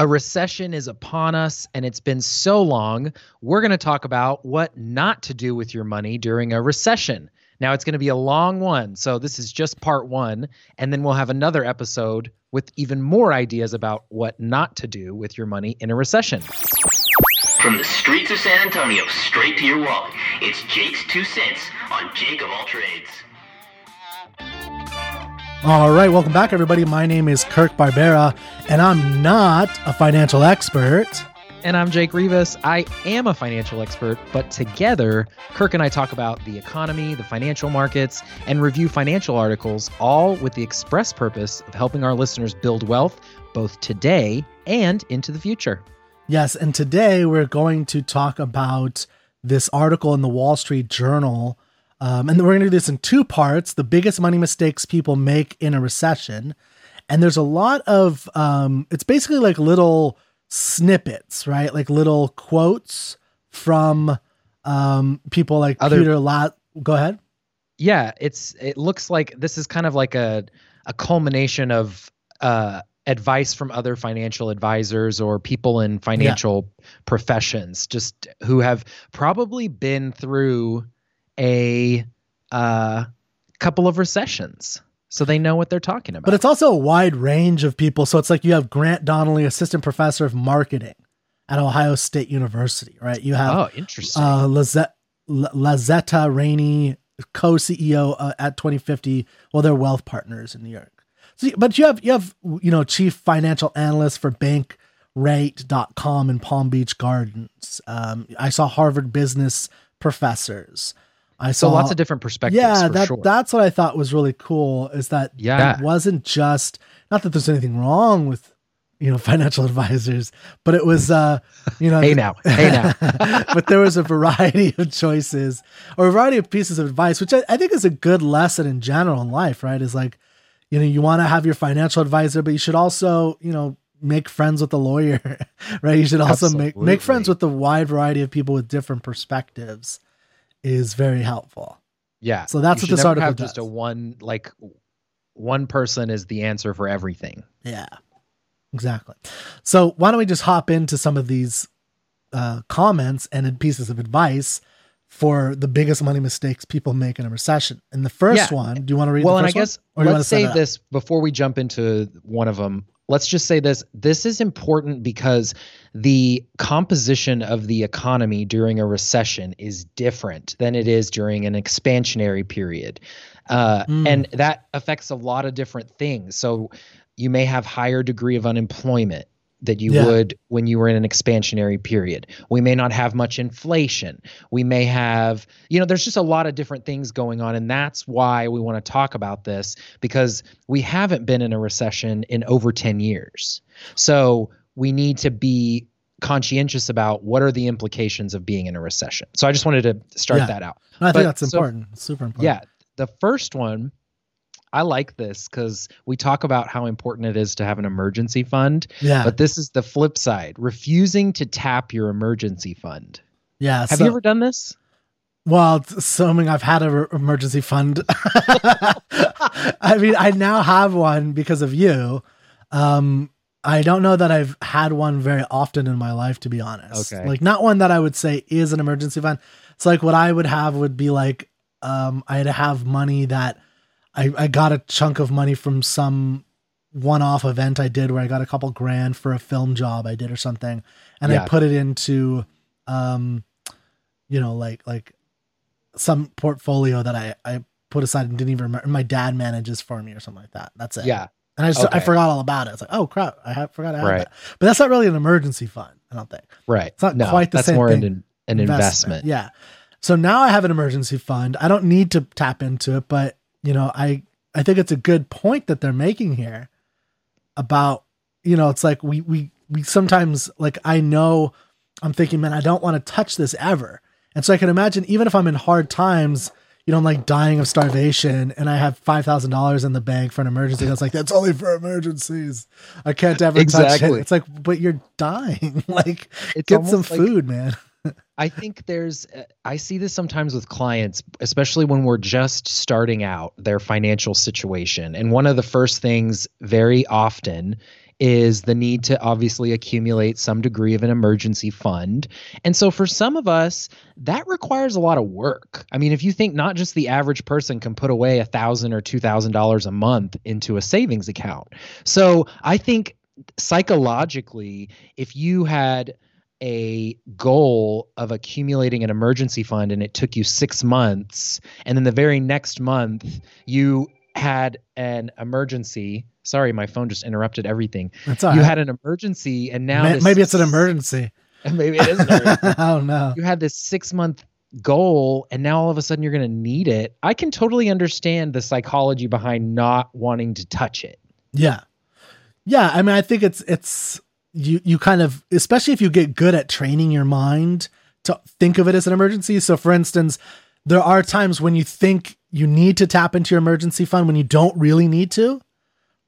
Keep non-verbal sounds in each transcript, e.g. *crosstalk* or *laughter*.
A recession is upon us, and it's been so long. We're going to talk about what not to do with your money during a recession. Now, it's going to be a long one. So, this is just part one. And then we'll have another episode with even more ideas about what not to do with your money in a recession. From the streets of San Antonio straight to your wallet, it's Jake's Two Cents on Jake of All Trades. All right, welcome back, everybody. My name is Kirk Barbera, and I'm not a financial expert. And I'm Jake Rivas. I am a financial expert, but together, Kirk and I talk about the economy, the financial markets, and review financial articles, all with the express purpose of helping our listeners build wealth both today and into the future. Yes, and today we're going to talk about this article in the Wall Street Journal um, and we're going to do this in two parts the biggest money mistakes people make in a recession. And there's a lot of, um, it's basically like little snippets, right? Like little quotes from um, people like Other, Peter Lat. Go ahead. Yeah, it's it looks like this is kind of like a a culmination of uh, advice from other financial advisors or people in financial yeah. professions, just who have probably been through a uh, couple of recessions. So they know what they're talking about. But it's also a wide range of people. So it's like you have Grant Donnelly, assistant professor of marketing at Ohio State University, right? You have oh, interesting. Uh, Lazette, Lazetta Rainey, co-CEO uh, at 2050. Well, they're wealth partners in New York. So, but you have you have you know chief financial analyst for Bankrate.com in Palm Beach Gardens. Um, I saw Harvard business professors. I saw so lots of different perspectives. Yeah, that, sure. that's what I thought was really cool is that yeah. it wasn't just not that there's anything wrong with you know *laughs* financial advisors, but it was uh you know *laughs* hey now hey now, *laughs* but there was a variety of choices or a variety of pieces of advice, which I, I think is a good lesson in general in life. Right, is like you know you want to have your financial advisor, but you should also you know make friends with the lawyer, right? You should also Absolutely. make make friends with the wide variety of people with different perspectives is very helpful. Yeah. So that's you what this article have does. Just a one like one person is the answer for everything. Yeah. Exactly. So why don't we just hop into some of these uh, comments and pieces of advice for the biggest money mistakes people make in a recession. And the first yeah. one, do you want to read? Well, and I guess let's save this before we jump into one of them let's just say this this is important because the composition of the economy during a recession is different than it is during an expansionary period. Uh, mm. and that affects a lot of different things. So you may have higher degree of unemployment that you yeah. would when you were in an expansionary period. We may not have much inflation. We may have, you know, there's just a lot of different things going on. And that's why we want to talk about this because we haven't been in a recession in over 10 years. So we need to be conscientious about what are the implications of being in a recession. So I just wanted to start yeah. that out. I but, think that's important. So, Super important. Yeah. The first one I like this because we talk about how important it is to have an emergency fund. Yeah. But this is the flip side refusing to tap your emergency fund. Yeah. Have so, you ever done this? Well, assuming I've had an emergency fund. *laughs* I mean, I now have one because of you. Um, I don't know that I've had one very often in my life, to be honest. Okay. Like, not one that I would say is an emergency fund. It's like what I would have would be like, um, I'd have money that I, I got a chunk of money from some one-off event I did where I got a couple grand for a film job I did or something, and yeah. I put it into, um, you know, like like some portfolio that I I put aside and didn't even remember. My dad manages for me or something like that. That's it. Yeah. And I just okay. I forgot all about it. It's like, oh crap, I have, forgot I right. that. But that's not really an emergency fund. I don't think. Right. It's not no, quite the that's same more thing. An, an investment. investment. Yeah. So now I have an emergency fund. I don't need to tap into it, but you know, I I think it's a good point that they're making here about, you know, it's like we we we sometimes like I know I'm thinking, man, I don't want to touch this ever. And so I can imagine even if I'm in hard times, you know, I'm like dying of starvation and I have five thousand dollars in the bank for an emergency. That's like that's only for emergencies. I can't ever exactly. touch it. It's like, but you're dying. *laughs* like, it's get some food, man. I think there's, uh, I see this sometimes with clients, especially when we're just starting out their financial situation. And one of the first things very often is the need to obviously accumulate some degree of an emergency fund. And so for some of us, that requires a lot of work. I mean, if you think not just the average person can put away a thousand or two thousand dollars a month into a savings account. So I think psychologically, if you had a goal of accumulating an emergency fund and it took you six months, and then the very next month you had an emergency Sorry, my phone just interrupted everything. That's all you right. had an emergency, and now Ma- this- maybe it's an emergency. *laughs* maybe it is. An emergency. *laughs* oh no. you had this six month goal, and now all of a sudden you're going to need it. I can totally understand the psychology behind not wanting to touch it. Yeah. Yeah, I mean I think it's it's you you kind of especially if you get good at training your mind to think of it as an emergency. So for instance, there are times when you think you need to tap into your emergency fund when you don't really need to,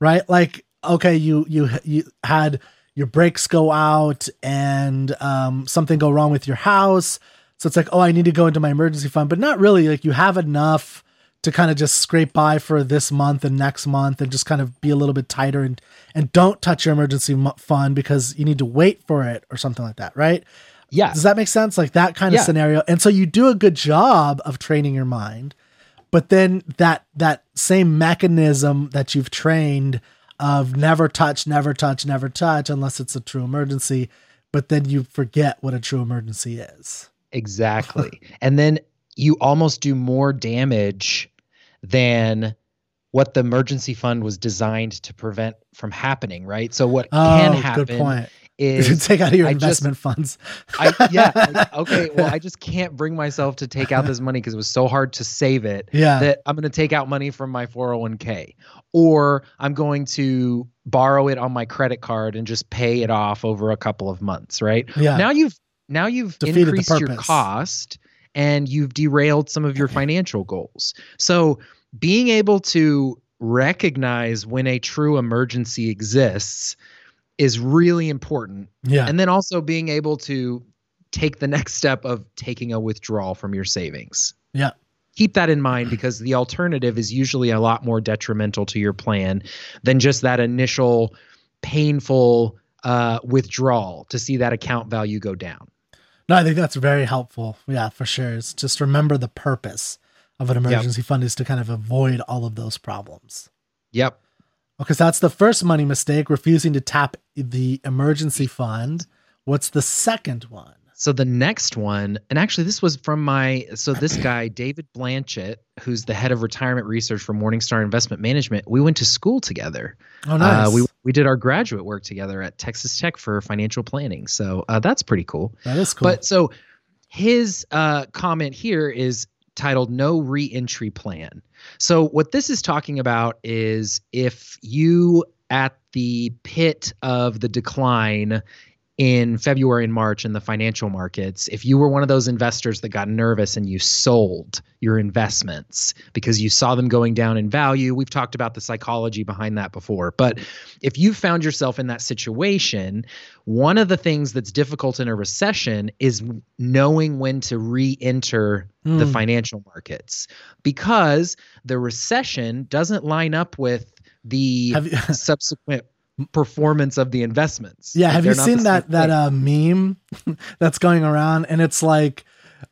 right? Like okay, you you you had your brakes go out and um, something go wrong with your house. So it's like, oh, I need to go into my emergency fund, but not really. Like you have enough to kind of just scrape by for this month and next month and just kind of be a little bit tighter and and don't touch your emergency fund because you need to wait for it or something like that, right? Yeah. Does that make sense? Like that kind of Yeah. scenario. And so you do a good job of training your mind, but then that that same mechanism that you've trained of never touch, never touch, never touch unless it's a true emergency, but then you forget what a true emergency is. Exactly. *laughs* and then you almost do more damage than what the emergency fund was designed to prevent from happening, right? So what oh, can Oh, happen good point. is You take out of your I just- investment funds. I yeah, *laughs* like, okay, well I just can't bring myself to take out this money because it was so hard to save it Yeah. that I'm going to take out money from my 401k or I'm going to borrow it on my credit card and just pay it off over a couple of months, right? Yeah. Now you've now you've Defeated increased your cost and you've derailed some of your financial goals. So being able to recognize when a true emergency exists is really important yeah. and then also being able to take the next step of taking a withdrawal from your savings. Yeah. Keep that in mind because the alternative is usually a lot more detrimental to your plan than just that initial painful uh, withdrawal to see that account value go down. No, I think that's very helpful. Yeah, for sure. It's just remember the purpose of an emergency fund is to kind of avoid all of those problems. Yep. Okay, so that's the first money mistake, refusing to tap the emergency fund. What's the second one? So the next one, and actually this was from my so this guy David Blanchett, who's the head of retirement research for Morningstar Investment Management. We went to school together. Oh, nice. Uh, we we did our graduate work together at Texas Tech for financial planning. So uh, that's pretty cool. that is cool. But so his uh, comment here is titled "No Reentry Plan." So what this is talking about is if you at the pit of the decline in February and March in the financial markets, if you were one of those investors that got nervous and you sold your investments because you saw them going down in value, we've talked about the psychology behind that before. But if you found yourself in that situation, one of the things that's difficult in a recession is knowing when to re enter the Mm. financial markets because the recession doesn't line up with the you- *laughs* subsequent performance of the investments. yeah, Like, have you they're not the seen that that uh, meme *laughs* that's going around? And it's like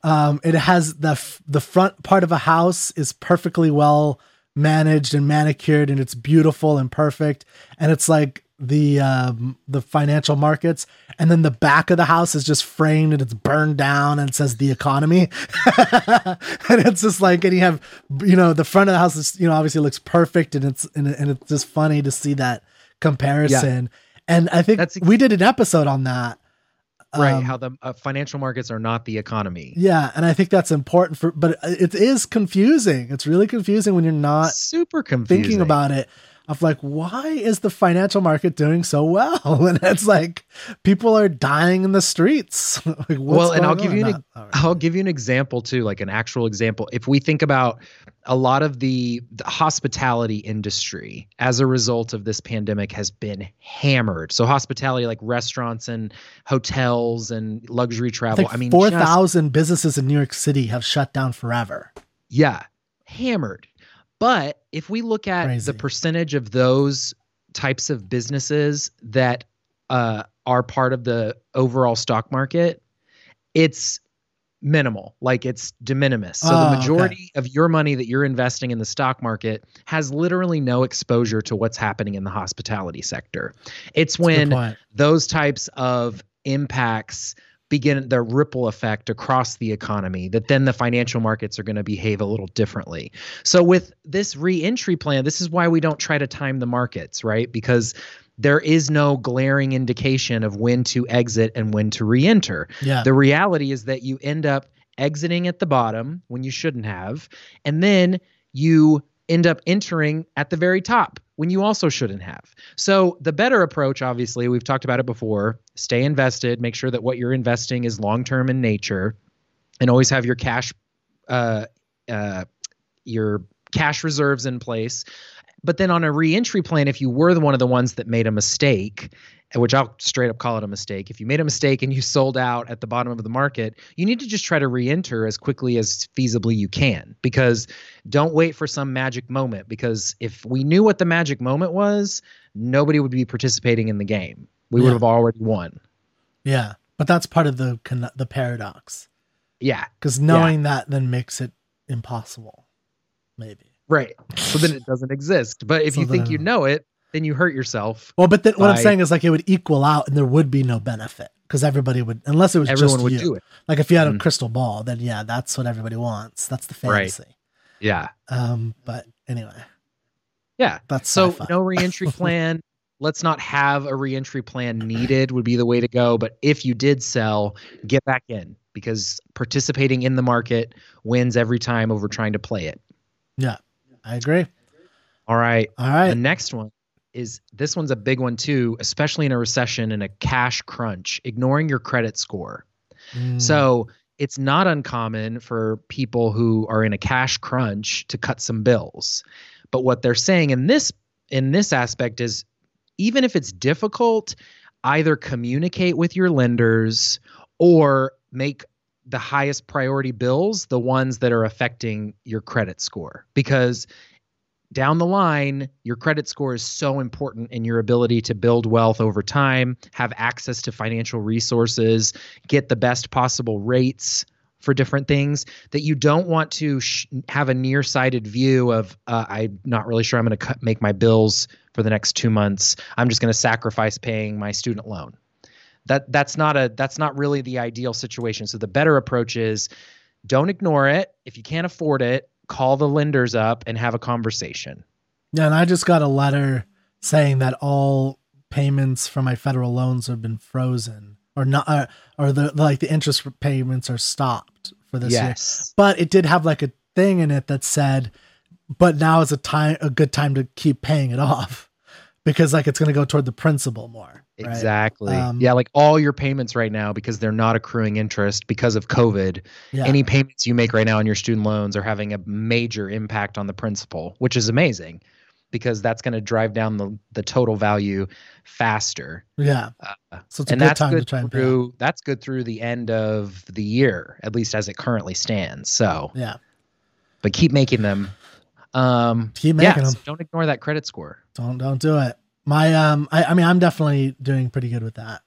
um it has the f- the front part of a house is perfectly well managed and manicured and it's beautiful and perfect. And it's like the um the financial markets. And then the back of the house is just framed and it's burned down and it says the economy. *laughs* And it's just like and you have you know the front of the house is you know obviously looks perfect and it's and, and it's just funny to see that comparison. And i think That's we did an episode on that. Right um, how the uh, financial markets are not the economy. yeah and i think that's important for but it is confusing. It's really confusing when you're not Super confusing. thinking about it of like why is the financial market doing so well *laughs* and it's like people are dying in the streets *laughs* like, well, and I'll give you an Not- right. I'll give you an example too, like an actual example. If we think about a lot of the, the hospitality industry as a result of this pandemic has been hammered. So hospitality like restaurants and hotels and luxury travel. think I, mean, 4000 businesses in New York City have shut down forever. Yeah, hammered. But if we look at Crazy. the percentage of those types of businesses that uh, are part of the overall stock market, it's minimal like it's de minimis so Oh, the okay. majority of your money that you're investing in the stock market has literally no exposure to what's happening in the hospitality sector it's That's when those types of impacts begin the ripple effect across the economy that then the financial markets are going to behave a little differently. So with this re-entry plan this is why we don't try to time the markets right? Because there is no glaring indication of when to exit and when to re-enter. Yeah. the reality is that you end up exiting at the bottom when you shouldn't have, and then you end up entering at the very top when you also shouldn't have. So, the better approach, obviously, we've talked about it before stay invested, make sure that what you're investing is long term in nature, and always have your cash. Uh, uh, your cash reserves in place. But then on a reentry plan, if you were the one of the ones that made a mistake, which I'll straight up call it a mistake, if you made a mistake and you sold out at the bottom of the market, you need to just try to re-enter as quickly as feasibly you can because don't wait for some magic moment because if we knew what the magic moment was, nobody would be participating in the game. We would have already won. Yeah. But that's part of the the paradox Yeah, because knowing that then makes it impossible. Maybe. right. So then it doesn't exist. But if So you think you know it, then you hurt yourself. Well, but then what I'm saying is like it would equal out and there would be no benefit because everybody would, unless it was Everyone just would you. do it. Like if you had a Mhm. crystal ball, then yeah, that's what everybody wants. That's the fantasy. Right. Yeah. Um, but anyway, Yeah. that's So sci-fi. no *laughs* reentry plan. Let's not have a reentry plan needed would be the way to go. But if you did sell, get back in because participating in the market wins every time over trying to play it. Yeah, I agree. All right. All right. The next one is this one's a big one too, especially in a recession and a cash crunch, ignoring your credit score. Mm, So it's not uncommon for people who are in a cash crunch to cut some bills. But what they're saying in this in this aspect is even if it's difficult, either communicate with your lenders or make the highest priority bills the ones that are affecting your credit score because down the line, your credit score is so important in your ability to build wealth over time, have access to financial resources, get the best possible rates for different things that you don't want to sh- have a nearsighted view of uh, i'm not really sure i'm going to make my bills for the next two months. I'm just going to sacrifice paying my student loan. That that's not a that's not really the ideal situation. So the better approach is don't ignore it. If you can't afford it call the lenders up and have a conversation Yeah, and I just got a letter saying that all payments for my federal loans have been frozen, or not, uh, or the like the interest payments are stopped for this year. But it did have like a thing in it that said, "But now is a time a good time to keep paying it off because like it's going to go toward the principal more." Right? Exactly. Um, yeah, like all your payments right now because they're not accruing interest because of COVID. Yeah. Any payments you make right now on your student loans are having a major impact on the principal, which is amazing because that's going to drive down the the total value faster. yeah. Uh, So it's a and good that's time to good try and through that's good through the end of the year, at least as it currently stands. So, Yeah. but keep making them. Um, Keep yeah, making them. so don't ignore that credit score. Don't don't do it. My um I, I mean I'm definitely doing pretty good with that.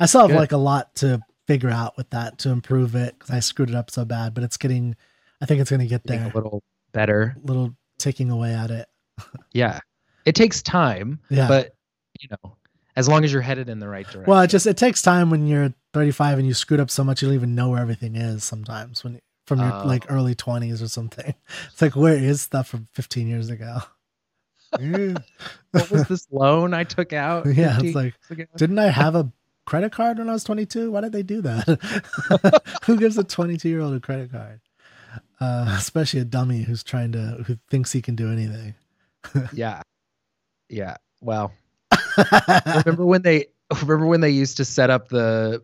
I still have Good. like a lot to figure out with that to improve it because I screwed it up so bad, but it's getting I think it's gonna get Getting there. a little better. a little ticking away at it. *laughs* Yeah. It takes time, Yeah. but you know, as long as you're headed in the right direction. well, it just it takes time when you're 35 and you screwed up so much you don't even know where everything is sometimes when from your Oh. like early 20s or something. *laughs* It's like where is stuff from 15 years ago? What was this loan I took out? *laughs* Yeah, it's like didn't I have a credit card when I was 22? Why did they do that? *laughs* Who gives a 22 year old a credit card? Uh, especially a dummy who's trying to who thinks he can do anything. *laughs* yeah, yeah. Well, remember when they remember when they used to set up the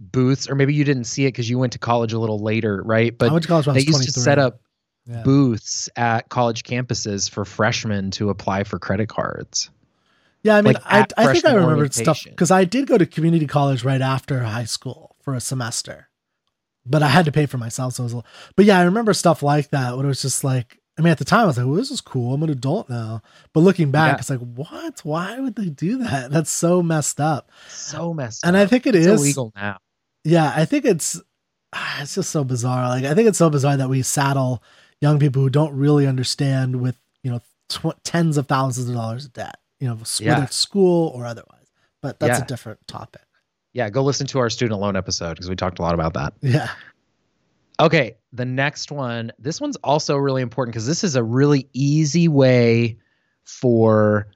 booths, or maybe you didn't see it because you went to college a little later, right? I But went to college when I they used 23. to set up Yeah. booths at college campuses for freshmen to apply for credit cards. Yeah, I mean, like, I, I think I remembered stuff because I did go to community college right after high school for a semester, but I had to pay for myself. So it was, a, but yeah, I remember stuff like that. When it was just like, I mean, at the time, I was like, well, this is cool. I'm an adult now. But looking back, Yeah. it's like, what? Why would they do that? *laughs* That's so messed up. So messed And up. And I think it it's is illegal now. Yeah, I think it's *sighs* it's just so bizarre. Like I think it's so bizarre that we saddle young people who don't really understand with you know tw- tens of thousands of dollars of debt. You know, Yeah. whether it's school or otherwise. But that's Yeah. a different topic. Yeah, go listen to our student loan episode because we talked a lot about that. Yeah. Okay, the next one. This one's also really important because this is a really easy way for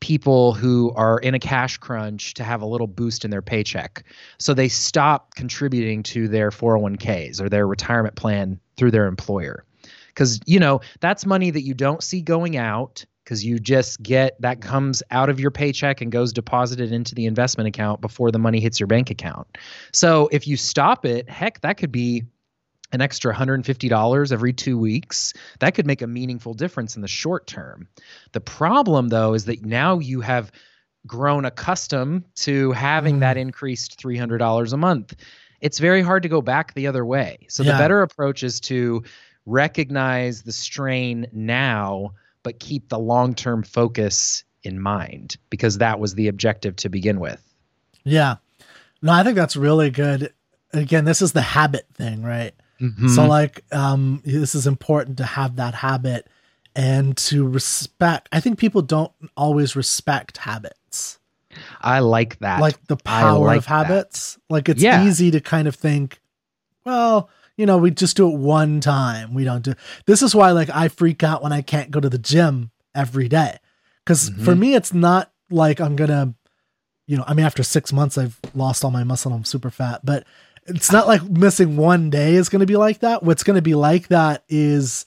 people who are in a cash crunch to have a little boost in their paycheck. So they stop contributing to their 401ks or their retirement plan through their employer. Cuz you know, that's money that you don't see going out cuz you just get that comes out of your paycheck and goes deposited into the investment account before the money hits your bank account. So if you stop it, heck, that could be an extra $150 every two weeks, that could make a meaningful difference in the short term. The problem, though, is that now you have grown accustomed to having Mm. that increased $300 a month. It's very hard to go back the other way. So the better approach is to recognize the strain now, but keep the long term focus in mind because that was the objective to begin with. Yeah. No, I think that's really good. Again, this is the habit thing, right? Mm-hmm. So like um this is important to have that habit and to respect. I think people don't always respect habits. I like that. like the power like of that. habits. Like it's Yeah. easy to kind of think, well, you know, we just do it one time. We don't do. This is why, like, I freak out when I can't go to the gym every day, because for Mhm. me, it's not like I'm gonna, you know, I mean, after six months, I've lost all my muscle. I'm super fat, but it's not like missing one day is going to be like that. What's going to be like that is,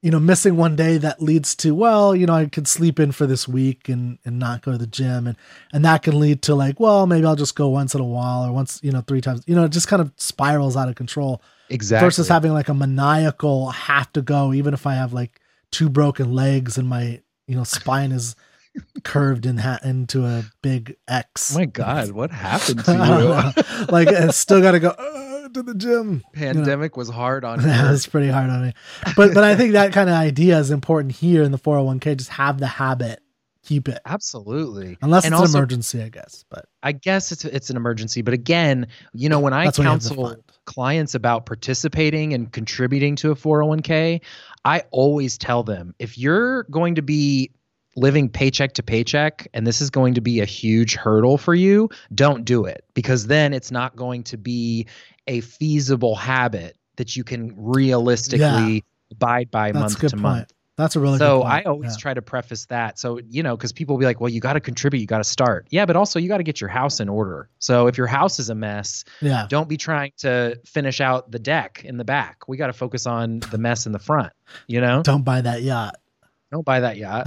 you know, missing one day that leads to, well, you know, I could sleep in for this week and and not go to the gym, and and that can lead to like, well, maybe I'll just go once in a while or once, you know, three times. You know, it just kind of spirals out of control exactly. versus having like a maniacal have to go, even if I have like two broken legs and my you know spine is curved in ha- into a big X. Oh my God, what happened to *laughs* you? like I still got to go to the gym. Pandemic was hard on *laughs* Yeah, you. it's pretty hard on me. But but I think that kind of idea is important here in the 401k. Just have the habit, keep it. Absolutely. Unless And it's also- an emergency, I guess. But I guess it's it's an emergency, but again, you know, when I that's when you have the counsel clients about participating and contributing to a 401k, I always tell them if you're going to be living paycheck to paycheck and this is going to be a huge hurdle for you, don't do it because then it's not going to be a feasible habit that you can realistically abide by That's a month good to point. month. That's a really so good point. I always Yeah. try to preface that. So, you know, because people will be like, well, you got to contribute, you got to start. Yeah, but also you got to get your house in order. So if your house is a mess, yeah. don't be trying to finish out the deck in the back. We got to focus on the mess in the front, you know? Don't buy that yacht. Don't buy that yacht.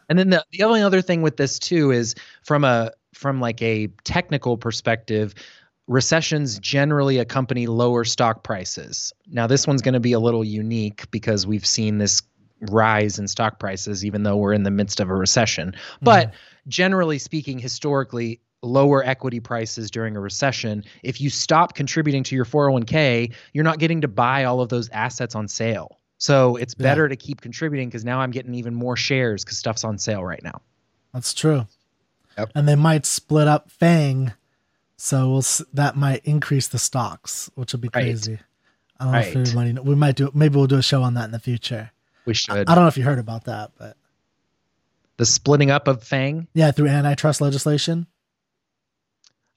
*laughs* And then the, the only other thing with this too is from a from like a technical perspective, recessions generally accompany lower stock prices. Now this one's going to be a little unique because we've seen this rise in stock prices even though we're in the midst of a recession. Mm-hmm. But generally speaking historically lower equity prices during a recession, if you stop contributing to your 401k, you're not getting to buy all of those assets on sale. So it's Yeah. better to keep contributing because now I'm getting even more shares because stuff's on sale right now. That's true. Yep. And they might split up FAANG, so we'll that might increase the stocks, which will be Right. crazy. I don't know if Right. everybody. kn- We might do. Maybe we'll do a show on that in the future. We I, should. I don't know if you heard about that, but the splitting up of FAANG. yeah, through antitrust legislation,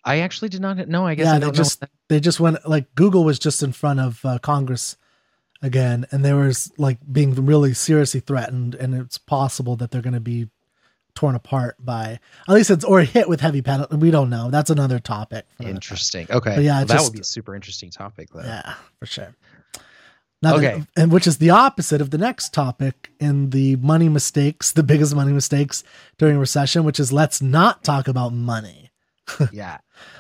I actually did not know. I guess Yeah, I they just- they just went like Google was just in front of uh, Congress again, and they was like being really seriously threatened, and it's possible that they're going to be torn apart by at least it's or hit with heavy penalty. We don't know. That's another topic. for another. Interesting. Okay. But yeah, Well, it that would be a super interesting topic though. Yeah, for sure. Now Okay. the- and which is the opposite of the next topic in the money mistakes, the biggest money mistakes during recession, which is let's not talk about money, *laughs* Yeah.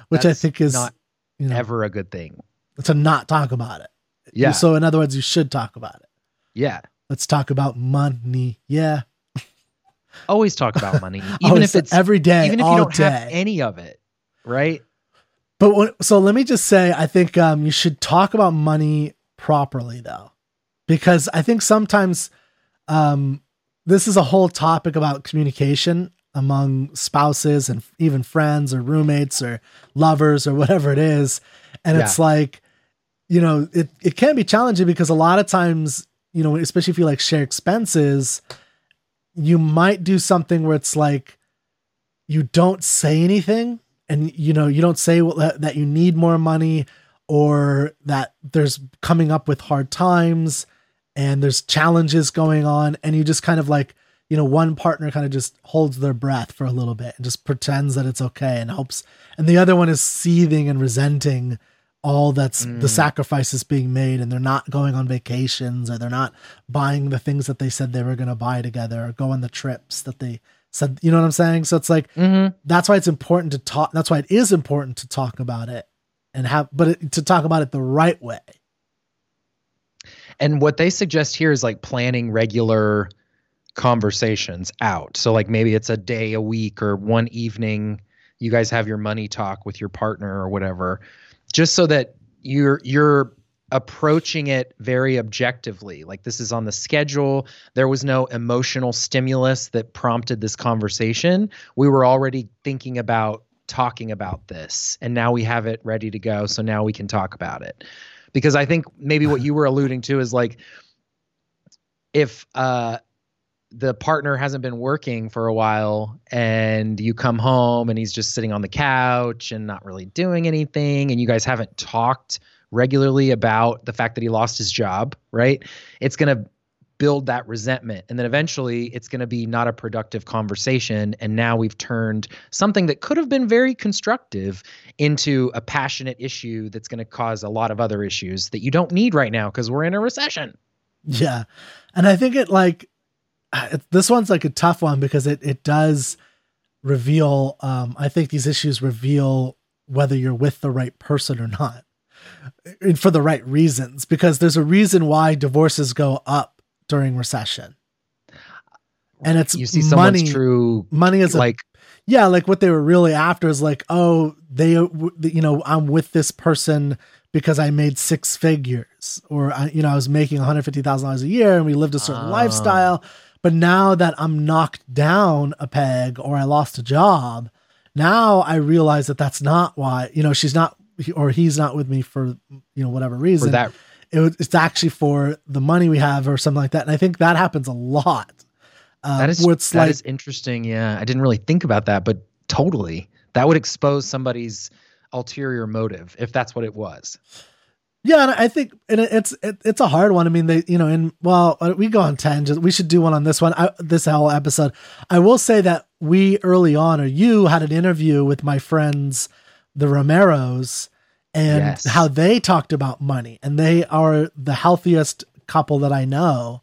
which I think is not you know Ever a good thing. to not talk about it. Yeah. So in other words, you should talk about it. yeah. Let's talk about money. Yeah. Always talk about money, *laughs* even if it's every day, even if you don't day. have any of it, right? But when, so let me just say, I think um, you should talk about money properly, though. because I think sometimes um, this is a whole topic about communication among spouses and even friends or roommates or lovers or whatever it is. And yeah. it's like, you know, it, it can be challenging because a lot of times, you know, especially if you like share expenses, you might do something where it's like you don't say anything and you know, you don't say that you need more money or that there's coming up with hard times and there's challenges going on and you just kind of like you know one partner kind of just holds their breath for a little bit and just pretends that it's okay and hopes and the other one is seething and resenting all that's mm. the sacrifices being made and they're not going on vacations or they're not buying the things that they said they were going to buy together or go on the trips that they said you know what i'm saying so it's like mm-hmm. that's why it's important to talk that's why it is important to talk about it and have but it, to talk about it the right way and what they suggest here is like planning regular conversations out. So like maybe it's a day a week or one evening you guys have your money talk with your partner or whatever just so that you're you're approaching it very objectively. Like this is on the schedule. There was no emotional stimulus that prompted this conversation. We were already thinking about talking about this and now we have it ready to go so now we can talk about it because I think maybe what you were alluding to is like if uh, the partner hasn't been working for a while and you come home and he's just sitting on the couch and not really doing anything and you guys haven't talked regularly about the fact that he lost his job, right? It's going to build that resentment. And then eventually it's going to be not a productive conversation. And now we've turned something that could have been very constructive into a passionate issue that's going to cause a lot of other issues that you don't need right now because we're in a recession. Yeah. And I think it like, this one's like a tough one because it, it does reveal, um, I think these issues reveal whether you're with the right person or not and for the right reasons because there's a reason why divorces go up during recession. And it's you see someone's money, true money is like a, yeah, like what they were really after is like, oh, they, you know, I'm with this person because I made six figures, or I, you know, I was making one hundred fifty thousand dollars a year, and we lived a certain uh. lifestyle. But now that I'm knocked down a peg, or I lost a job, now I realize that that's not why. You know, she's not, or he's not with me for you know whatever reason. For that it, it's actually for the money we have or something like that. And I think that happens a lot. Uh, that is that like, is interesting. Yeah, I didn't really think about that, but totally, that would expose somebody's ulterior motive if that's what it was. Yeah, and I think and it's it, it's a hard one. I mean, they you know, in well, uh, we go on tangents. We should do one on this one. I, this whole episode. I will say that we early on, or you had an interview with my friends, the Romeros, and yes. how they talked about money. And they are the healthiest couple that I know.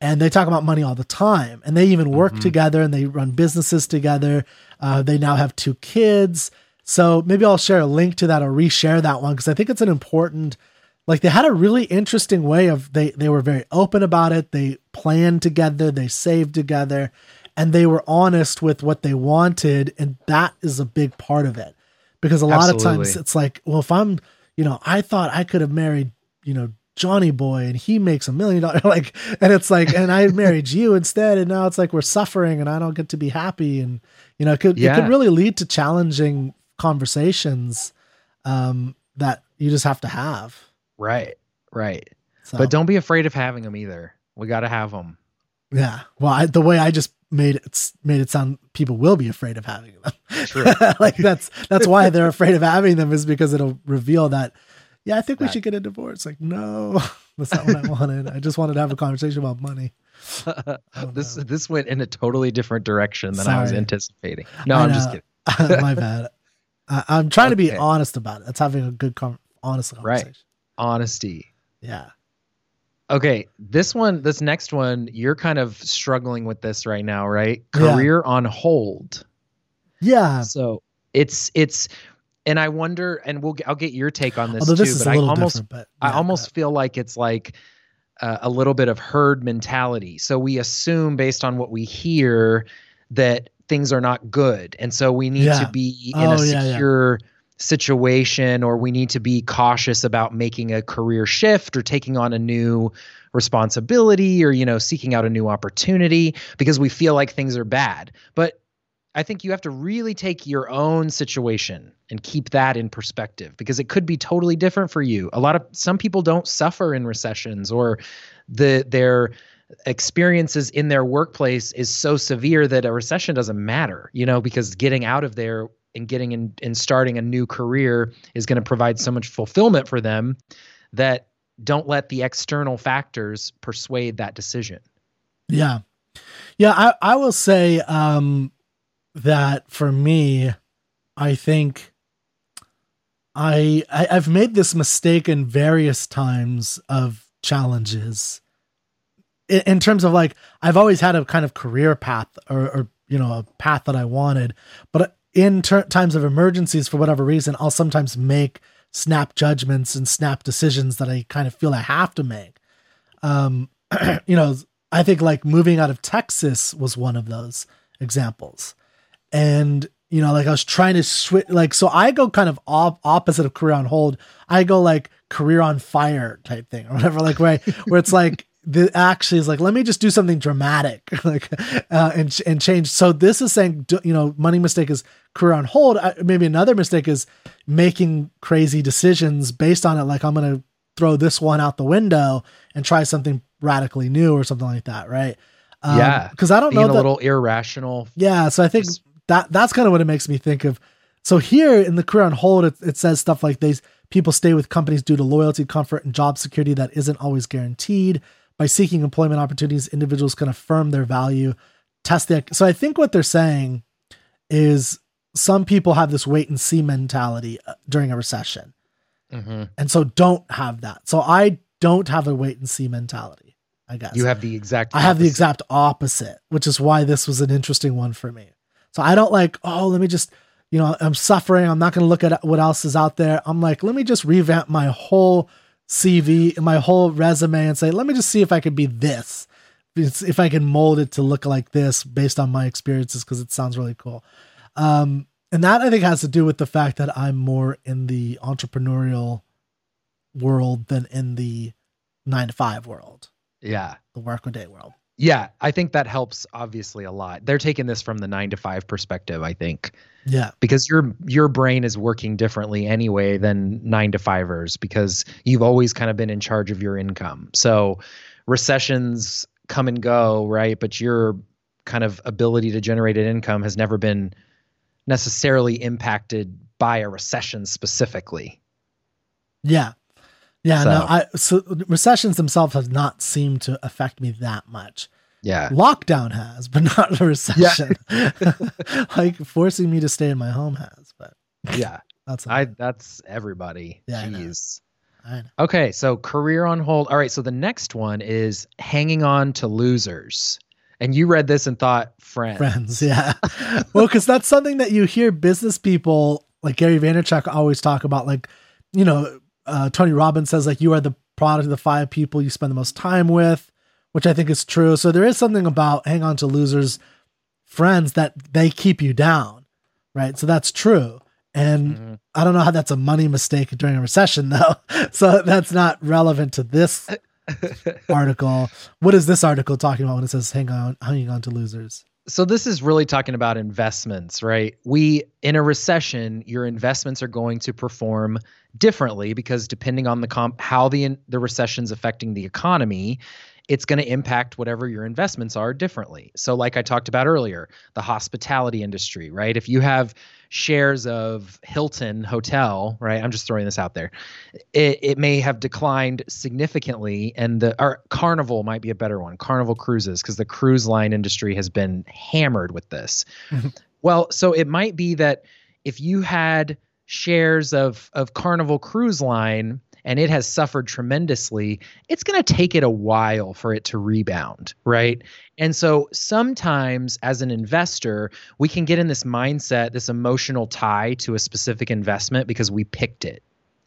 And they talk about money all the time. And they even work mm-hmm. together and they run businesses together. Uh, they now have two kids. So maybe I'll share a link to that or reshare that one because I think it's an important like they had a really interesting way of they they were very open about it. They planned together, they saved together, and they were honest with what they wanted, and that is a big part of it because a lot Absolutely. of times it's like, well, if I'm, you know, I thought I could have married, you know, Johnny Boy and he makes a million dollars, *laughs* like, and it's like, and I married you instead, and now it's like we're suffering and I don't get to be happy, and you know, it could yeah. it could really lead to challenging conversations um, that you just have to have. Right, right. So. But don't be afraid of having them either. We got to have them. Yeah. Well, I, the way I just made it made it sound people will be afraid of having them. True. *laughs* like that's that's why they're *laughs* afraid of having them is because it'll reveal that. Yeah, I think we should get a divorce. Like, no, *laughs* that's not what I wanted. I just wanted to have a conversation about money. Oh, this know. this went in a totally different direction than Sorry. I was anticipating. No, I'm just kidding. My bad. I, am trying okay. to be honest about it. That's having a good, com- honest conversation. Right. Honesty. Yeah. Okay, this one, this next one, you're kind of struggling with this right now, right? Career yeah. on hold. Yeah. So it's it's, and I wonder, and we'll I'll get your take on this Although too. This but I almost but yeah, I almost feel like it's like uh, a little bit of herd mentality. So we assume based on what we hear that things are not good, and so we need yeah. to be in oh, a secure situation or we need to be cautious about making a career shift or taking on a new responsibility or you know seeking out a new opportunity because we feel like things are bad. But i think you have to really take your own situation and keep that in perspective because it could be totally different for you. A lot of some people don't suffer in recessions or the their experiences in their workplace is so severe that a recession doesn't matter you know because getting out of there and getting in and starting a new career is going to provide so much fulfillment for them that don't let the external factors persuade that decision. Yeah. Yeah, I, I will say um, that for me, I think I, I I've made this mistake in various times of challenges. In, in terms of like I've always had a kind of career path or, or you know a path that I wanted, but in ter- times of emergencies for whatever reason i'll sometimes make snap judgments and snap decisions that i kind of feel i have to make. Um *clears throat* you know i think like moving out of texas was one of those examples. And you know like i was trying to switch like so i go kind of op- opposite of career on hold. I go like career on fire type thing or whatever like where, where it's like the actually is like let me just do something dramatic *laughs* like uh, and and change. So this is saying you know money mistake is career on hold. Maybe another mistake is making crazy decisions based on it like i'm gonna throw this one out the window and try something radically new or something like that right? Um, yeah. because i don't Being know a little irrational yeah so i think just, that that's kind of what it makes me think of. So here in the career on hold it, it says stuff like these people stay with companies due to loyalty comfort and job security that isn't always guaranteed by seeking employment opportunities, individuals can affirm their value, test the. So I think what they're saying is some people have this wait and see mentality uh, during a recession. Mm-hmm. And so don't have that. So I don't have a wait and see mentality, I guess. You have the exact I have the exact opposite, which is why this was an interesting one for me. So I don't like, oh, let me just, you know, I'm suffering. I'm not going to look at what else is out there. I'm like, let me just revamp my whole CV, my whole resume, and say, let me just see if I could be this. If I can mold it to look like this based on my experiences, because it sounds really cool. Um, and that I think has to do with the fact that I'm more in the entrepreneurial world than in the nine to five world. Yeah. The workaday world. Yeah, I think that helps obviously a lot. They're taking this from the 9 to 5 perspective, I think. Yeah. Because your your brain is working differently anyway than 9 to 5ers because you've always kind of been in charge of your income. So recessions come and go, right? But your kind of ability to generate an income has never been necessarily impacted by a recession specifically. Yeah. Yeah, so. no, I so recessions themselves have not seemed to affect me that much. Yeah. Lockdown has, but *laughs* not a recession. Yeah. *laughs* like forcing me to stay in my home has, but yeah. That's I that's everybody. Yeah, Jeez. I know. Okay, so career on hold. All right, so the next one is hanging on to losers. And you read this and thought friends. Friends, *laughs* yeah. well, because that's something that you hear business people like Gary Vaynerchuk always talk about, like, you know, uh, Tony Robbins says like you are the product of the five people you spend the most time with, which I think is true. So there is something about hang on to losers friends that they keep you down, right? So that's true. And mm-hmm. I don't know how that's a money mistake during a recession *laughs* though. so that's not relevant to this *laughs* article. What is this article talking about when it says hang on hanging on to losers? So this is really talking about investments, right? We in a recession, your investments are going to perform differently because depending on the comp how the the recession's affecting the economy, it's going to impact whatever your investments are differently. So, like I talked about earlier, the hospitality industry, right? If you have shares of Hilton Hotel, right? I'm just throwing this out there. It, it may have declined significantly, and the or Carnival might be a better one. Carnival Cruises, because the cruise line industry has been hammered with this. Mm-hmm. Well, so it might be that if you had shares of of Carnival Cruise Line and it has suffered tremendously, it's going to take it a while for it to rebound, right? And so sometimes as an investor, we can get in this mindset, this emotional tie to a specific investment because we picked it.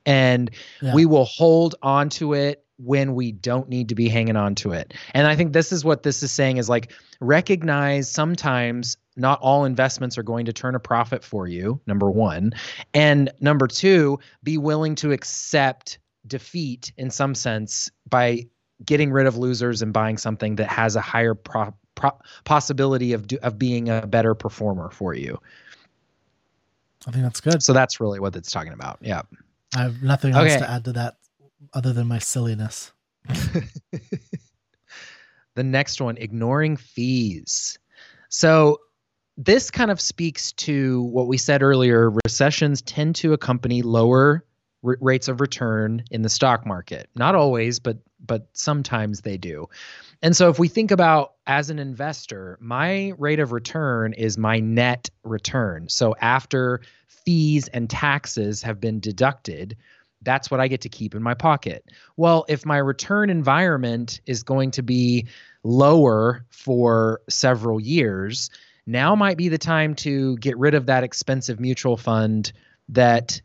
And yeah. we will hold on to it when we don't need to be hanging on to it. And I think this is what this is saying is like recognize sometimes not all investments are going to turn a profit for you, number one. And number two, be willing to accept defeat in some sense by getting rid of losers and buying something that has a higher pro- pro- possibility of do, of being a better performer for you. I think that's good. So that's really what it's talking about. Yeah. I have nothing else okay. to add to that other than my silliness. *laughs* the next one, ignoring fees. So this kind of speaks to what we said earlier. Recessions tend to accompany lower r- rates of return in the stock market. Not always, but but sometimes they do. And so if we think about as an investor, my rate of return is my net return. So after fees and taxes have been deducted, that's what I get to keep in my pocket. Well, if my return environment is going to be lower for several years, now might be the time to get rid of that expensive mutual fund that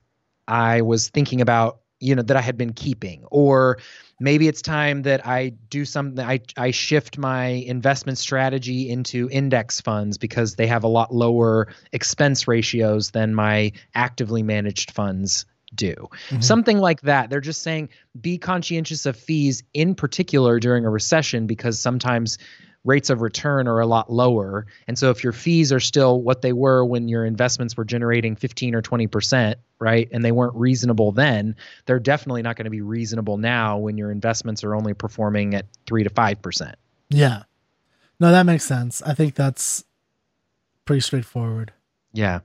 I was thinking about, you know, that I had been keeping. Or maybe it's time that I do something, I, I shift my investment strategy into index funds because they have a lot lower expense ratios than my actively managed funds do. Mm-hmm. Something like that. They're just saying be conscientious of fees in particular during a recession because sometimes rates of return are a lot lower. And so if your fees are still what they were when your investments were generating 15 or 20%, right? And they weren't reasonable then, they're definitely not going to be reasonable now when your investments are only performing at 3 to 5%. Yeah. No, that makes sense. I think that's pretty straightforward. Yeah.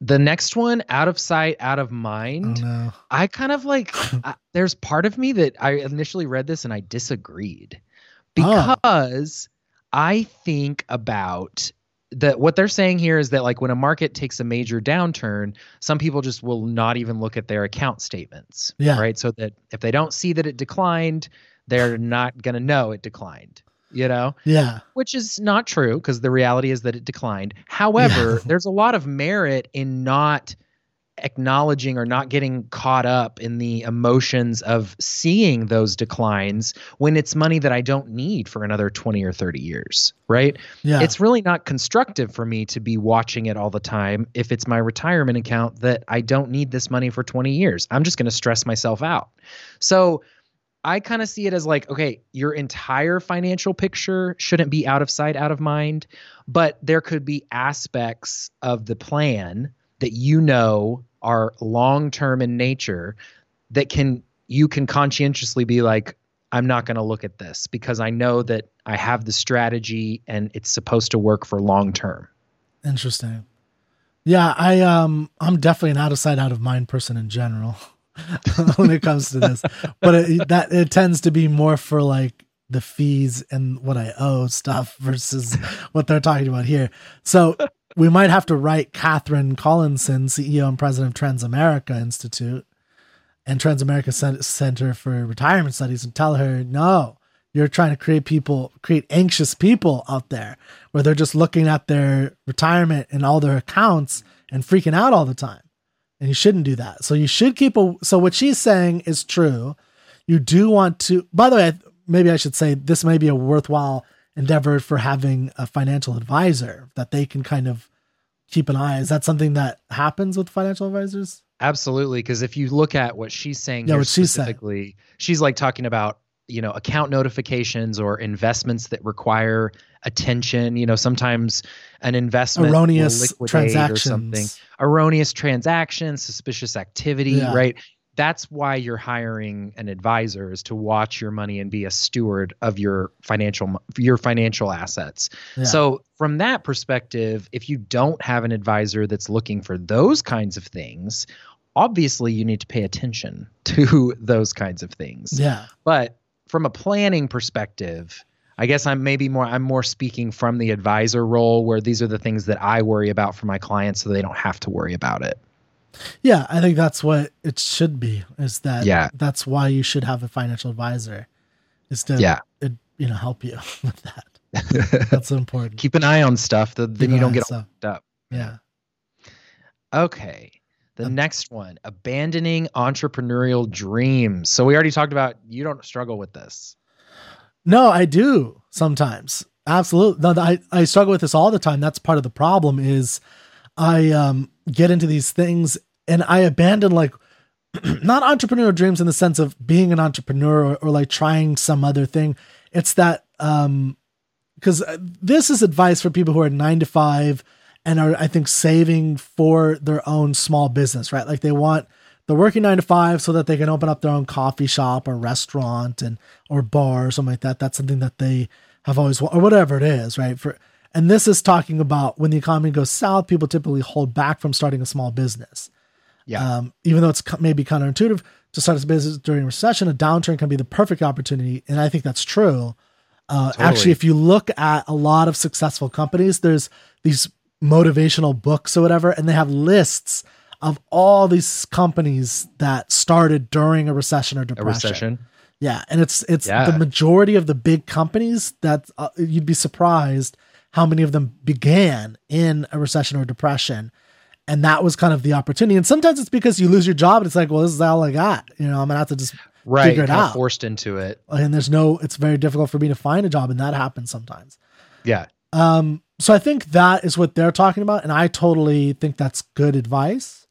The next one, out of sight, out of mind. Oh, no. I kind of like, *laughs* I, there's part of me that I initially read this and I disagreed because oh. I think about that what they're saying here is that like when a market takes a major downturn, some people just will not even look at their account statements. Yeah. Right. So that if they don't see that it declined, they're not gonna know it declined. You know? Yeah. Which is not true because the reality is that it declined. However, yeah. *laughs* there's a lot of merit in not acknowledging or not getting caught up in the emotions of seeing those declines when it's money that I don't need for another 20 or 30 years, right? Yeah. It's really not constructive for me to be watching it all the time if it's my retirement account that I don't need this money for 20 years. I'm just going to stress myself out. So I kind of see it as like, okay, your entire financial picture shouldn't be out of sight, out of mind, but there could be aspects of the plan that you know are long term in nature that can you can conscientiously be like I'm not going to look at this because I know that I have the strategy and it's supposed to work for long term. Interesting. Yeah, I um I'm definitely an out of sight out of mind person in general *laughs* when it comes to this. but it, that it tends to be more for like the fees and what I owe stuff *laughs* versus what they're talking about here. So we might have to write Catherine Collinson, CEO and president of Transamerica Institute and Transamerica Center for Retirement Studies, and tell her, no, you're trying to create people, create anxious people out there where they're just looking at their retirement and all their accounts and freaking out all the time. And you shouldn't do that. So you should keep a. So what she's saying is true. You do want to. By the way, maybe I should say this may be a worthwhile endeavor for having a financial advisor that they can kind of keep an eye. Is that something that happens with financial advisors? Absolutely, because if you look at what she's saying yeah, here specifically, she's, she's like talking about you know account notifications or investments that require attention. You know, sometimes an investment erroneous transactions or something, erroneous transactions, suspicious activity, yeah. right? That's why you're hiring an advisor is to watch your money and be a steward of your financial your financial assets. Yeah. So from that perspective, if you don't have an advisor that's looking for those kinds of things, obviously you need to pay attention *laughs* to those kinds of things. Yeah. But from a planning perspective, I guess I'm maybe more I'm more speaking from the advisor role where these are the things that I worry about for my clients so they don't have to worry about it. Yeah, I think that's what it should be. Is that yeah? That's why you should have a financial advisor, is to yeah, it, you know, help you *laughs* with that. *laughs* That's important. Keep an eye on stuff, that then you don't get hooked up. Yeah. Okay. The um, next one, abandoning entrepreneurial dreams. So we already talked about you don't struggle with this. No, I do sometimes. Absolutely. No, I, I struggle with this all the time. That's part of the problem is I um, get into these things and I abandon like *clears throat* not entrepreneurial dreams in the sense of being an entrepreneur or, or like trying some other thing. It's that um because uh, this is advice for people who are nine to five and are I think saving for their own small business, right? Like they want they're working nine to five so that they can open up their own coffee shop or restaurant and or bar or something like that. That's something that they have always or whatever it is, right? For and this is talking about when the economy goes south, people typically hold back from starting a small business. Yeah. Um, even though it's maybe counterintuitive to start a business during a recession, a downturn can be the perfect opportunity, and I think that's true. Uh, totally. Actually, if you look at a lot of successful companies, there's these motivational books or whatever, and they have lists of all these companies that started during a recession or depression. A recession. Yeah, and it's it's yeah. the majority of the big companies that uh, you'd be surprised how many of them began in a recession or depression. And that was kind of the opportunity. And sometimes it's because you lose your job and it's like, well, this is all I got. You know, I'm gonna have to just right, figure it out. Forced into it. And there's no, it's very difficult for me to find a job, and that happens sometimes. Yeah. Um, so I think that is what they're talking about, and I totally think that's good advice.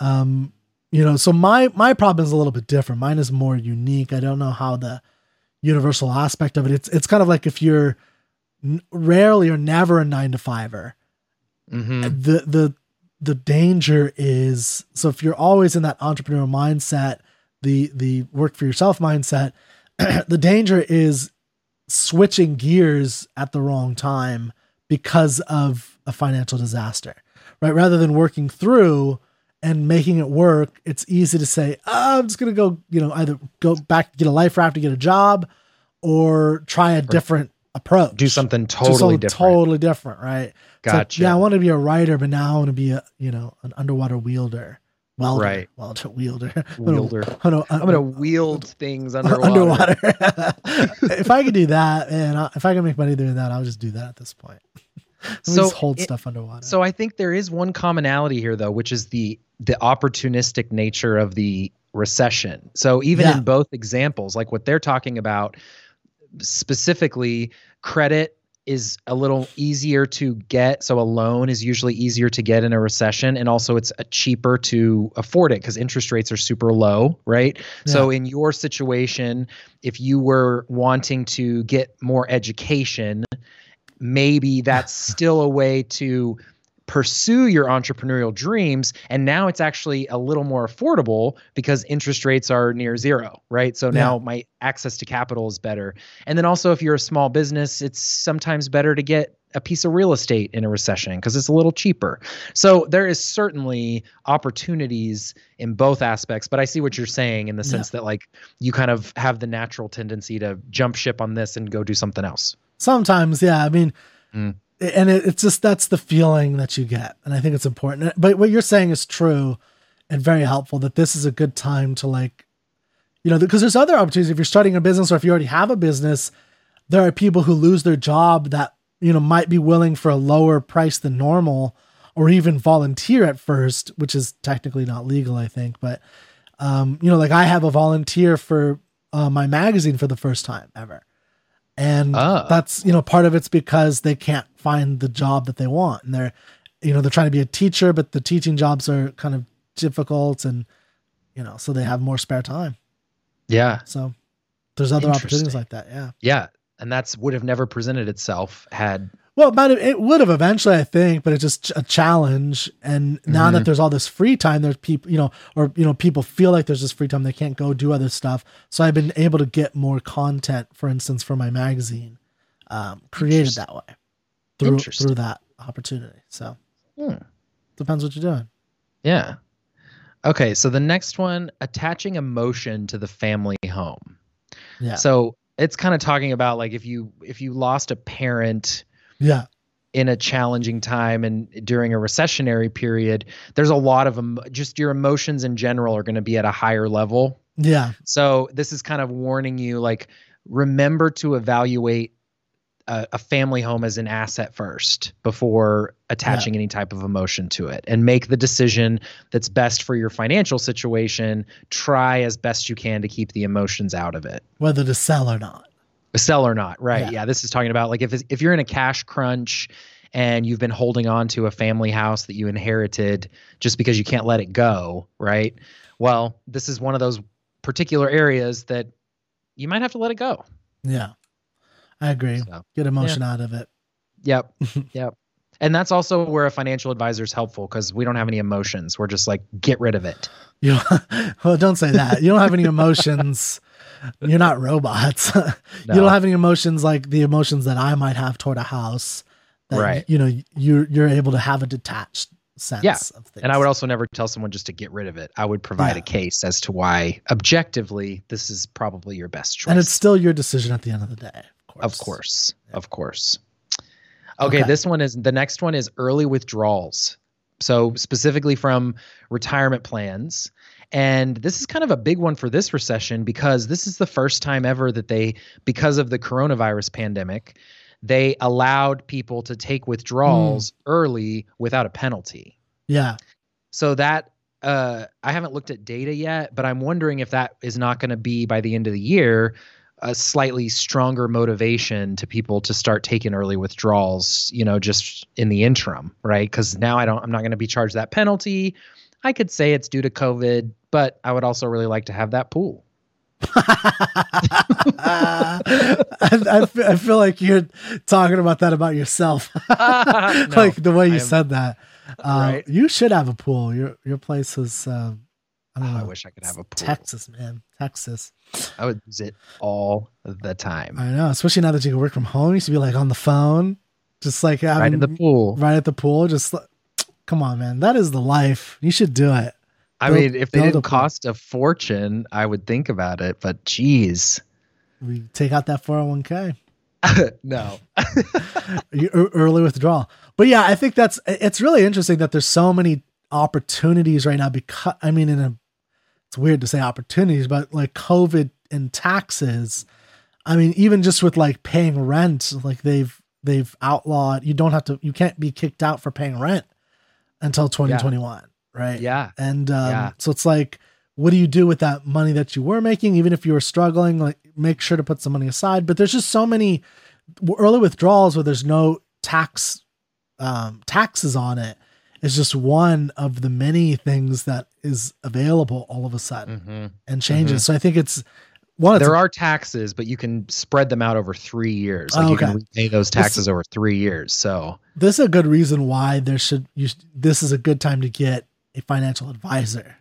Um, you know, so my my problem is a little bit different. Mine is more unique. I don't know how the universal aspect of it. It's it's kind of like if you're n- rarely or never a nine to fiver. Mm-hmm. The the the danger is so if you're always in that entrepreneurial mindset, the the work for yourself mindset, *clears throat* the danger is switching gears at the wrong time because of a financial disaster. Right? Rather than working through and making it work, it's easy to say, oh, I'm just going to go, you know, either go back, get a life raft to get a job or try a different approach. Do something totally Do something different. Totally different, right? Gotcha. Like, yeah, I want to be a writer, but now I want to be a, you know, an underwater wielder. Welder, right. Welder, wielder. *laughs* Wielder. I'm gonna, I'm gonna wield things uh, underwater. Underwater. *laughs* *laughs* if I could do that, man, if I can make money doing that, I'll just do that at this point. so hold it, stuff underwater. So I think there is one commonality here, though, which is the the opportunistic nature of the recession. So even yeah. in both examples, like what they're talking about, specifically, credit is a little easier to get. So a loan is usually easier to get in a recession, and also it's uh, cheaper to afford it because interest rates are super low, right? Yeah. So in your situation, if you were wanting to get more education, maybe that's *laughs* still a way to pursue your entrepreneurial dreams and now it's actually a little more affordable because interest rates are near zero right? So now yeah. my access to capital is better. And then also if you're a small business it's sometimes better to get a piece of real estate in a recession because it's a little cheaper. So there is certainly opportunities in both aspects but i see what you're saying in the sense yeah. that like you kind of have the natural tendency to jump ship on this and go do something else. Sometimes yeah. I mean mm and it, it's just that's the feeling that you get and i think it's important. But what you're saying is true and very helpful that this is a good time to like you know because there's other opportunities. If you're starting a business or if you already have a business there are people who lose their job that you know might be willing for a lower price than normal or even volunteer at first which is technically not legal i think. But um, you know like i have a volunteer for uh, my magazine for the first time ever and ah. that's you know part of it's because they can't find the job that they want. And they're you know they're trying to be a teacher but the teaching jobs are kind of difficult and you know so they have more spare time. Yeah. So there's other opportunities like that. Yeah. Yeah. And that's would have never presented itself had well, it, have, it would have eventually, I think, but it's just a challenge. And now mm-hmm. that there's all this free time, there's people, you know, or you know, people feel like there's this free time they can't go do other stuff. So I've been able to get more content, for instance, for my magazine, um, created that way through through that opportunity. So hmm. depends what you're doing. Yeah. Okay, so the next one, attaching emotion to the family home. Yeah. So it's kind of talking about like if you if you lost a parent yeah. in a challenging time and during a recessionary period there's a lot of them just your emotions in general are going to be at a higher level. Yeah. So this is kind of warning you like remember to evaluate a, a family home as an asset first before attaching yeah. any type of emotion to it and make the decision that's best for your financial situation. Try as best you can to keep the emotions out of it. Whether to sell or not Sell or not, right? Yeah. Yeah. this is talking about like if if you're in a cash crunch and you've been holding on to a family house that you inherited just because you can't let it go, right? Well, this is one of those particular areas that you might have to let it go. Yeah. I agree. So, Get emotion out of it. yep, *laughs* yep. And that's also where a financial advisor is helpful because we don't have any emotions. We're just like, get rid of it. You *laughs* well, don't say that. You don't have any *laughs* emotions. You're not robots. *laughs* you don't have any emotions like the emotions that I might have toward a house. That, Right. You know, you're you're able to have a detached sense Yeah. of things. And I would also never tell someone just to get rid of it. I would provide Yeah. a case as to why, objectively, this is probably your best choice. and it's still your decision at the end of the day. Of course. Of course. Of course. Okay, Okay. this one is the next one is early withdrawals. So specifically from retirement plans. And this is kind of a big one for this recession because this is the first time ever that they because of the coronavirus pandemic, they allowed people to take withdrawals early without a penalty. Yeah. So that uh, I haven't looked at data yet, but I'm wondering if that is not going to be by the end of the year a slightly stronger motivation to people to start taking early withdrawals. You know, just in the interim, right? Because now I don't, I'm not going to be charged that penalty. I could say it's due to COVID, but I would also really like to have that pool. *laughs* I, I I feel like you're talking about that about yourself, *laughs* *laughs* like the way you am- said that. Uh, Right. You should have a pool. Your your place is. Uh, I don't Oh, I wish I could have a pool. Texas, man, Texas. I would use it all the time. I know, especially now that you can work from home. You should be like on the phone, just like having, Right in the pool. right at the pool. Just like, come on, man, that is the life. You should do it. I Build- mean, if they a didn't pool. cost a fortune, I would think about it. But geez, We take out that four hundred one k. *laughs* no. *laughs* early withdrawal. But yeah, I think that's it's really interesting that there's so many opportunities right now because I mean in a it's weird to say opportunities, but like COVID and taxes, I mean even just with like paying rent, like they've they've outlawed you don't have to you can't be kicked out for paying rent until 2021, right? Yeah. And um, Yeah. so it's like, what do you do with that money that you were making? Even if you were struggling, like make sure to put some money aside. But there's just so many early withdrawals where there's no tax um, taxes on it. Is just one of the many things that is available all of a sudden hmm and changes. So I think it's one. There are taxes, but you can spread them out over three years. Like Oh, you can okay. repay those taxes over three years. So this is a good reason why there should you. This is a good time to get a financial advisor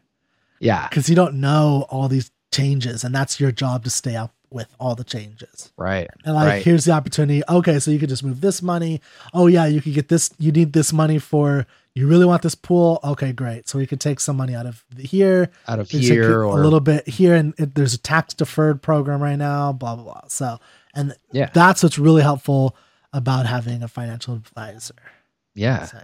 yeah, because you don't know all these changes, and that's your job to stay up with all the changes. right. And like, right. here's the opportunity. Okay, so you could just move this money. Oh yeah, you could get this. You need this money for. You really want this pool? Okay, great. So we could take some money out of here, out of here a or little bit here, and it, there's a tax deferred program right now. Blah blah blah. So, and Yeah. that's what's really helpful about having a financial advisor. yeah. So,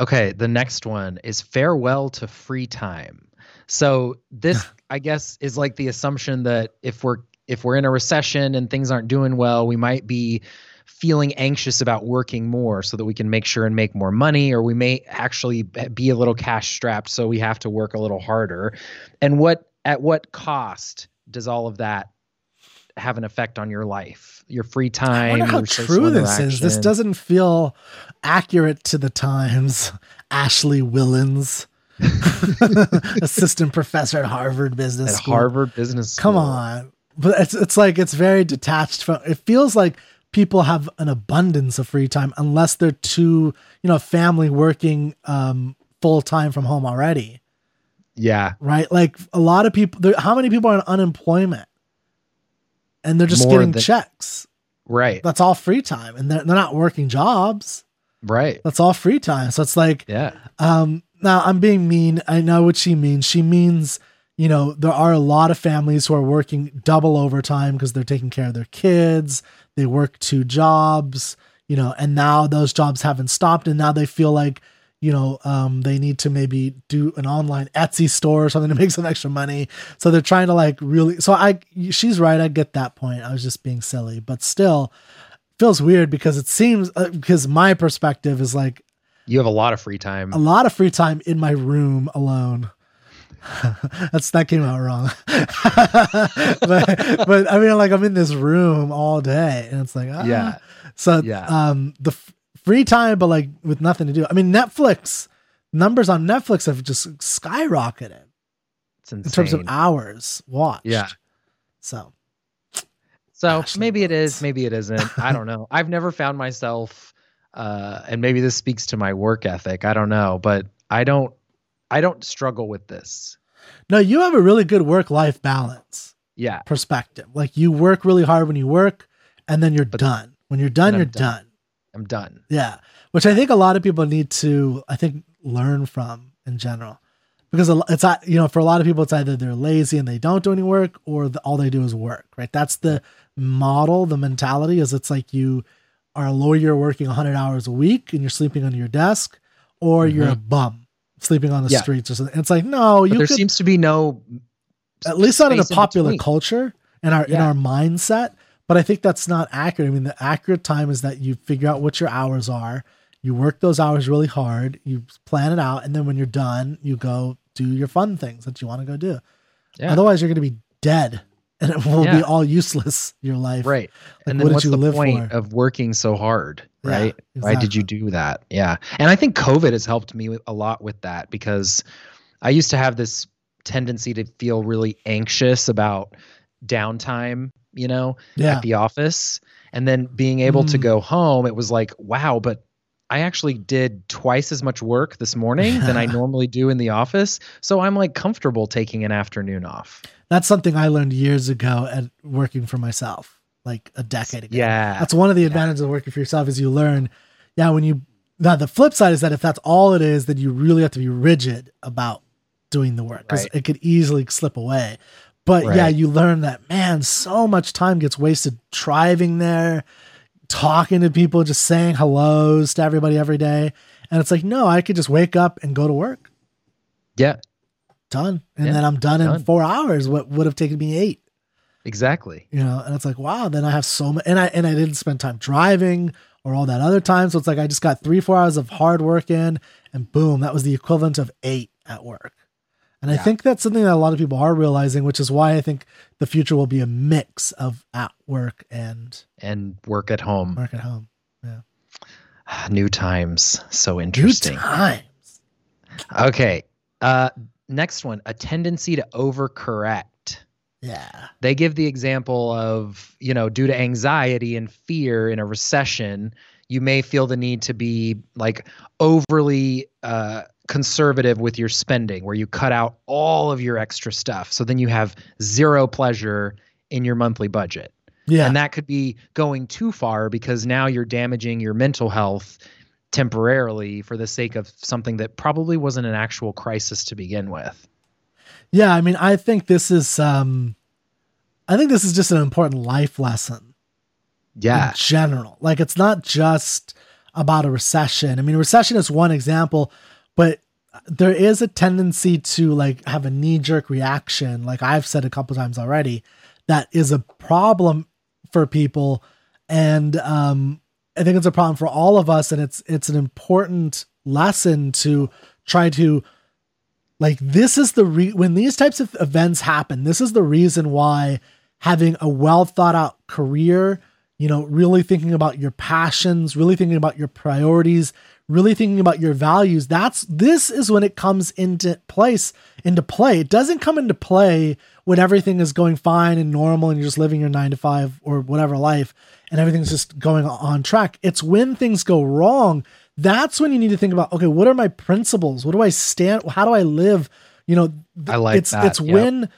Okay, the next one is farewell to free time. So this *laughs* I guess is like the assumption that if we're if we're in a recession and things aren't doing well, we might be feeling anxious about working more so that we can make sure and make more money or we may actually be a little cash strapped so we have to work a little harder. And what at what cost does all of that have an effect on your life? Your free time, I wonder how your true this is. This doesn't feel accurate to the times. *laughs* Ashley Whillans, *laughs* assistant professor at Harvard Business at School. Harvard Business School. Come on. But it's it's like it's very detached from it feels like people have an abundance of free time unless they're too, you know, family working um full time from home already. Yeah. Right? Like a lot of people there how many people are on unemployment? And they're just More getting than- checks. Right. That's all free time. And they're they're not working jobs. Right. That's all free time. So it's like Yeah. um, now I'm being mean. I know what she means. She means, you know, there are a lot of families who are working double overtime because they're taking care of their kids. They work two jobs, you know, and now those jobs haven't stopped. And now they feel like, you know, um, they need to maybe do an online Etsy store or something to make some extra money. So they're trying to like really, so I, she's right. I get that point. I was just being silly, but still feels weird because it seems, uh, because my perspective is like, You have a lot of free time. a lot of free time in my room alone. *laughs* That's that came out wrong. *laughs* but but I mean, like I'm in this room all day, and it's like ah. Yeah. So Yeah. um, the f- free time, but like with nothing to do. I mean, Netflix numbers on Netflix have just skyrocketed in terms of hours watched. Yeah. So So Gosh, maybe it is, maybe it isn't. *laughs* I don't know. I've never found myself, uh, and maybe this speaks to my work ethic. I don't know, but I don't, I don't struggle with this. no, you have a really good work life balance Yeah, perspective. Like you work really hard when you work, and then you're But- done. When you're done, you're done. done. I'm done. Yeah, which I think a lot of people need to, I think, learn from in general, because it's not- you know for a lot of people it's either they're lazy and they don't do any work, or the, all they do is work. Right? That's the model. The mentality is it's like you are a lawyer working 100 hours a week and you're sleeping under your desk, or you're a mm-hmm. bum sleeping on the. Yeah. streets or something. It's like no, But you there could seems to be no, at least not in the space in popular culture and our in our mindset. But I think that's not accurate. I mean, the accurate time is that you figure out what your hours are, you work those hours really hard, you plan it out, and then when you're done, you go do your fun things that you want to go do. Yeah. Otherwise, you're going to be dead, *laughs* and it will Yeah. be all useless. Your life, right. Like, and what then did what's you the live point for? of working so hard? Yeah, Right. Why did you do that? Yeah. And I think COVID has helped me with, a lot with that because I used to have this tendency to feel really anxious about downtime, you know, Yeah, at the office. And then being able to Mm. go home, it was like, wow, but I actually did twice as much work this morning than I *laughs* normally do in the office. So I'm like comfortable taking an afternoon off. that's something I learned years ago at working for myself, like a decade ago. Yeah. That's one of the advantages of working for yourself is you learn, yeah, when you now the flip side is that if that's all it is, then you really have to be rigid about doing the work because Right. it could easily slip away. But yeah, you learn that man, so much time gets wasted driving there, talking to people, just saying hellos to everybody every day. And it's like, no, I could just wake up and go to work. Yeah. Done. And Yeah, then I'm done, in four hours. What would have taken me eight Exactly. you know and it's like wow then i have so much and i and i didn't spend time driving or all that other time so it's like i just got three four hours of hard work in and boom that was the equivalent of eight at work and i think that's something that a lot of people are realizing which is why i think the future will be a mix of at work and And work at home. work at home Yeah. *sighs* New times. So New interesting. times Okay. Uh next one, a tendency to overcorrect. Yeah They give the example of, you know, due to anxiety and fear in a recession, you may feel the need to be like overly uh conservative with your spending where you cut out all of your extra stuff. So then you have zero pleasure in your monthly budget. yeah And that could be going too far because now you're damaging your mental health temporarily for the sake of something that probably wasn't an actual crisis to begin with. Yeah i mean i think this is um i think this is just an important life lesson Yeah. in general. Like it's not just about a recession. I mean, recession is one example, but there is a tendency to like have a knee jerk reaction, like I've said a couple times already, that is a problem for people. And um, I think it's a problem for all of us. And it's it's an important lesson to try to like this is the re- when these types of events happen this is the reason why having a well thought out career you know really thinking about your passions really thinking about your priorities really thinking about your values that's this is when it comes into place into play. It doesn't come into play when everything is going fine and normal and you're just living your 9 to 5 or whatever life and everything's just going on track. It's when things go wrong that's when you need to think about okay what are my principles? What do i stand how do i live? You know th- I like it's that, it's yep. when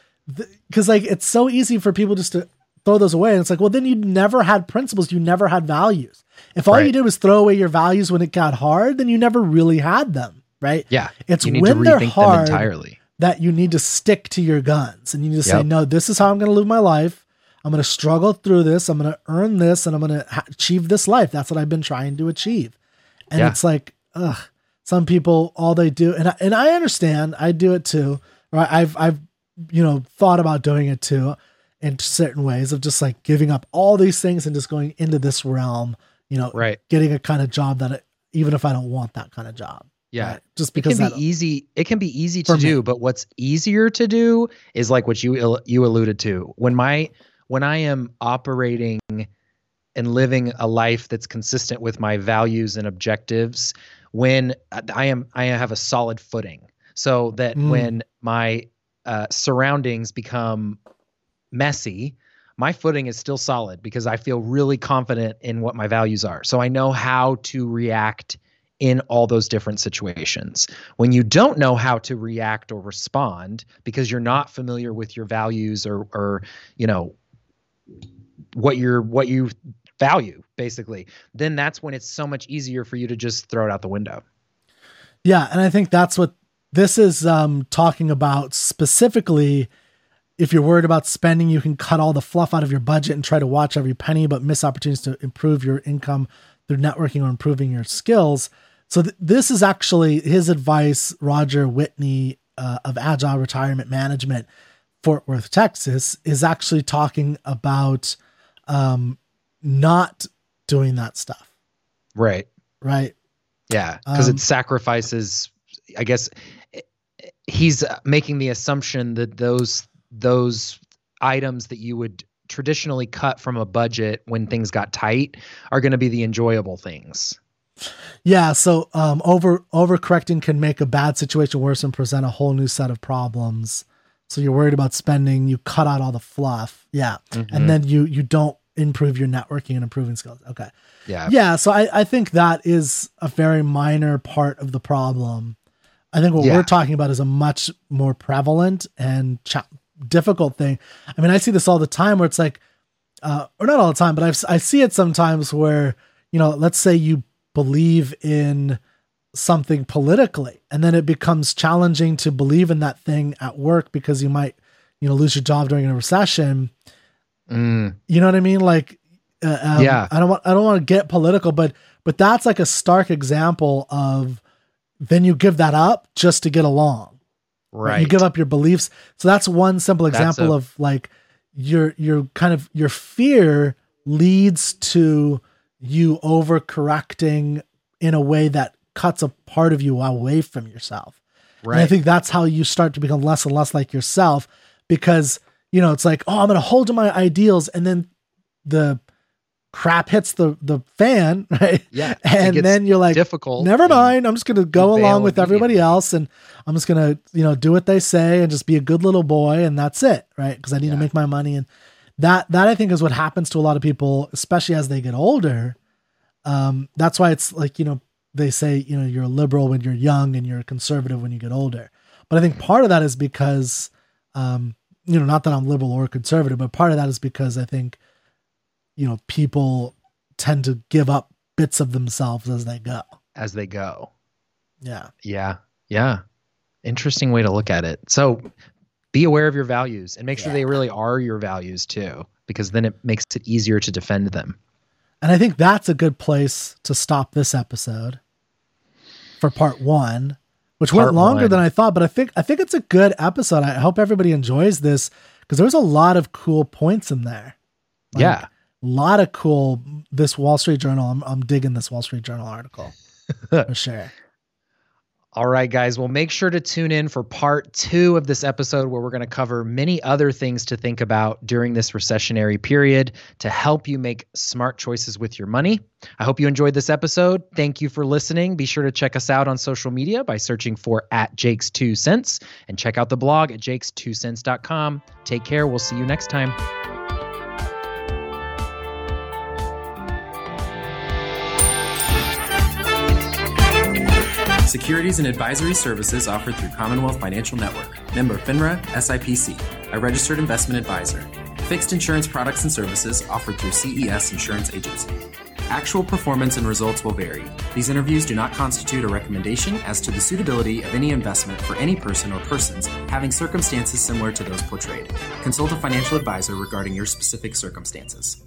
because like it's so easy for people just to throw those away and it's like well then you never had principles you never had values. If all you Right. did was throw away your values when it got hard then you never really had them right? Yeah. it's you when they're hard them entirely. that you need to stick to your guns and you need to say no this is how i'm going to live my life. I'm going to struggle through this. I'm going to earn this and i'm going to ha- achieve this life. That's what i've been trying to achieve and Yeah. it's like ugh some people all they do and I, and I understand I do it too right I've I've you know thought about doing it too in certain ways of just like giving up all these things and just going into this realm you know Right. getting a kind of job that I, even if I don't want that kind of job Yeah. Right? Just because it can be easy. It can be easy to For me. do, but what's easier to do is like what you you alluded to. When my when I am operating and living a life that's consistent with my values and objectives, when I am I have a solid footing, so that Mm. when my uh, surroundings become messy, my footing is still solid because I feel really confident in what my values are. So I know how to react in all those different situations. When you don't know how to react or respond because you're not familiar with your values or or you know what you're what you value basically, then that's when it's so much easier for you to just throw it out the window. Yeah, and I think that's what this is um, talking about specifically. If you're worried about spending, you can cut all the fluff out of your budget and try to watch every penny, but miss opportunities to improve your income through networking or improving your skills. So th- this is actually his advice. Roger Whitney uh, of Agile Retirement Management, Fort Worth, Texas, is actually talking about um, not doing that stuff. Right. Right. Yeah, because Um, it sacrifices. I guess he's making the assumption that those those items that you would traditionally cut from a budget when things got tight are going to be the enjoyable things. Yeah, so um, over overcorrecting can make a bad situation worse and present a whole new set of problems. So you're worried about spending, you cut out all the fluff. Yeah, Mhm. and then you you don't improve your networking and improving skills. Okay, yeah, yeah. So I I think that is a very minor part of the problem. I think what Yeah. we're talking about is a much more prevalent and cha- difficult thing. I mean, I see this all the time where it's like, uh, or not all the time, but I've, I see it sometimes where, you know, let's say you believe in something politically and then it becomes challenging to believe in that thing at work because you might, you know, lose your job during a recession. Mm, You know what I mean? Like, uh, um, Yeah. I don't want, I don't want to get political, but, but that's like a stark example of then you give that up just to get along. right. You give up your beliefs. So that's one simple example a- of like your your kind of your fear leads to you overcorrecting in a way that cuts a part of you away from yourself. Right. And I think that's how you start to become less and less like yourself because you know it's like, oh, I'm going to hold to my ideals and then the crap hits the the fan, *laughs* right? yeah. And then you're like, difficult. never mind. I'm just going to go along with everybody else and I'm just going to, you know, do what they say and just be a good little boy and that's it, right? Because I need to make my money and that that I think is what happens to a lot of people, especially as they get older. Um, that's why it's like, you know, they say, you know, you're a liberal when you're young and you're a conservative when you get older. But I think part of that is because um, you know, not that I'm liberal or conservative, but part of that is because I think, you know, people tend to give up bits of themselves as they go. as they go. Yeah. Yeah. Yeah. Interesting way to look at it. So be aware of your values and make sure Yeah. they really are your values too, because then it makes it easier to defend them. And I think that's a good place to stop this episode for part one, which Part went longer one. than I thought, but I think I think it's a good episode. I hope everybody enjoys this because there's a lot of cool points in there. Like, yeah. A lot of cool this Wall Street Journal. I'm I'm digging this Wall Street Journal article *laughs* for sure. All right, guys. Well, make sure to tune in for part two of this episode where we're going to cover many other things to think about during this recessionary period to help you make smart choices with your money. I hope you enjoyed this episode. Thank you for listening. Be sure to check us out on social media by searching for at Jake's Two Cents and check out the blog at jakes2cents.com. Take care. We'll see you next time. Securities and advisory services offered through Commonwealth Financial Network, member FINRA, SIPC, a registered investment advisor. Fixed insurance products and services offered through CES Insurance Agency. Actual performance and results will vary. These interviews do not constitute a recommendation as to the suitability of any investment for any person or persons having circumstances similar to those portrayed. Consult a financial advisor regarding your specific circumstances.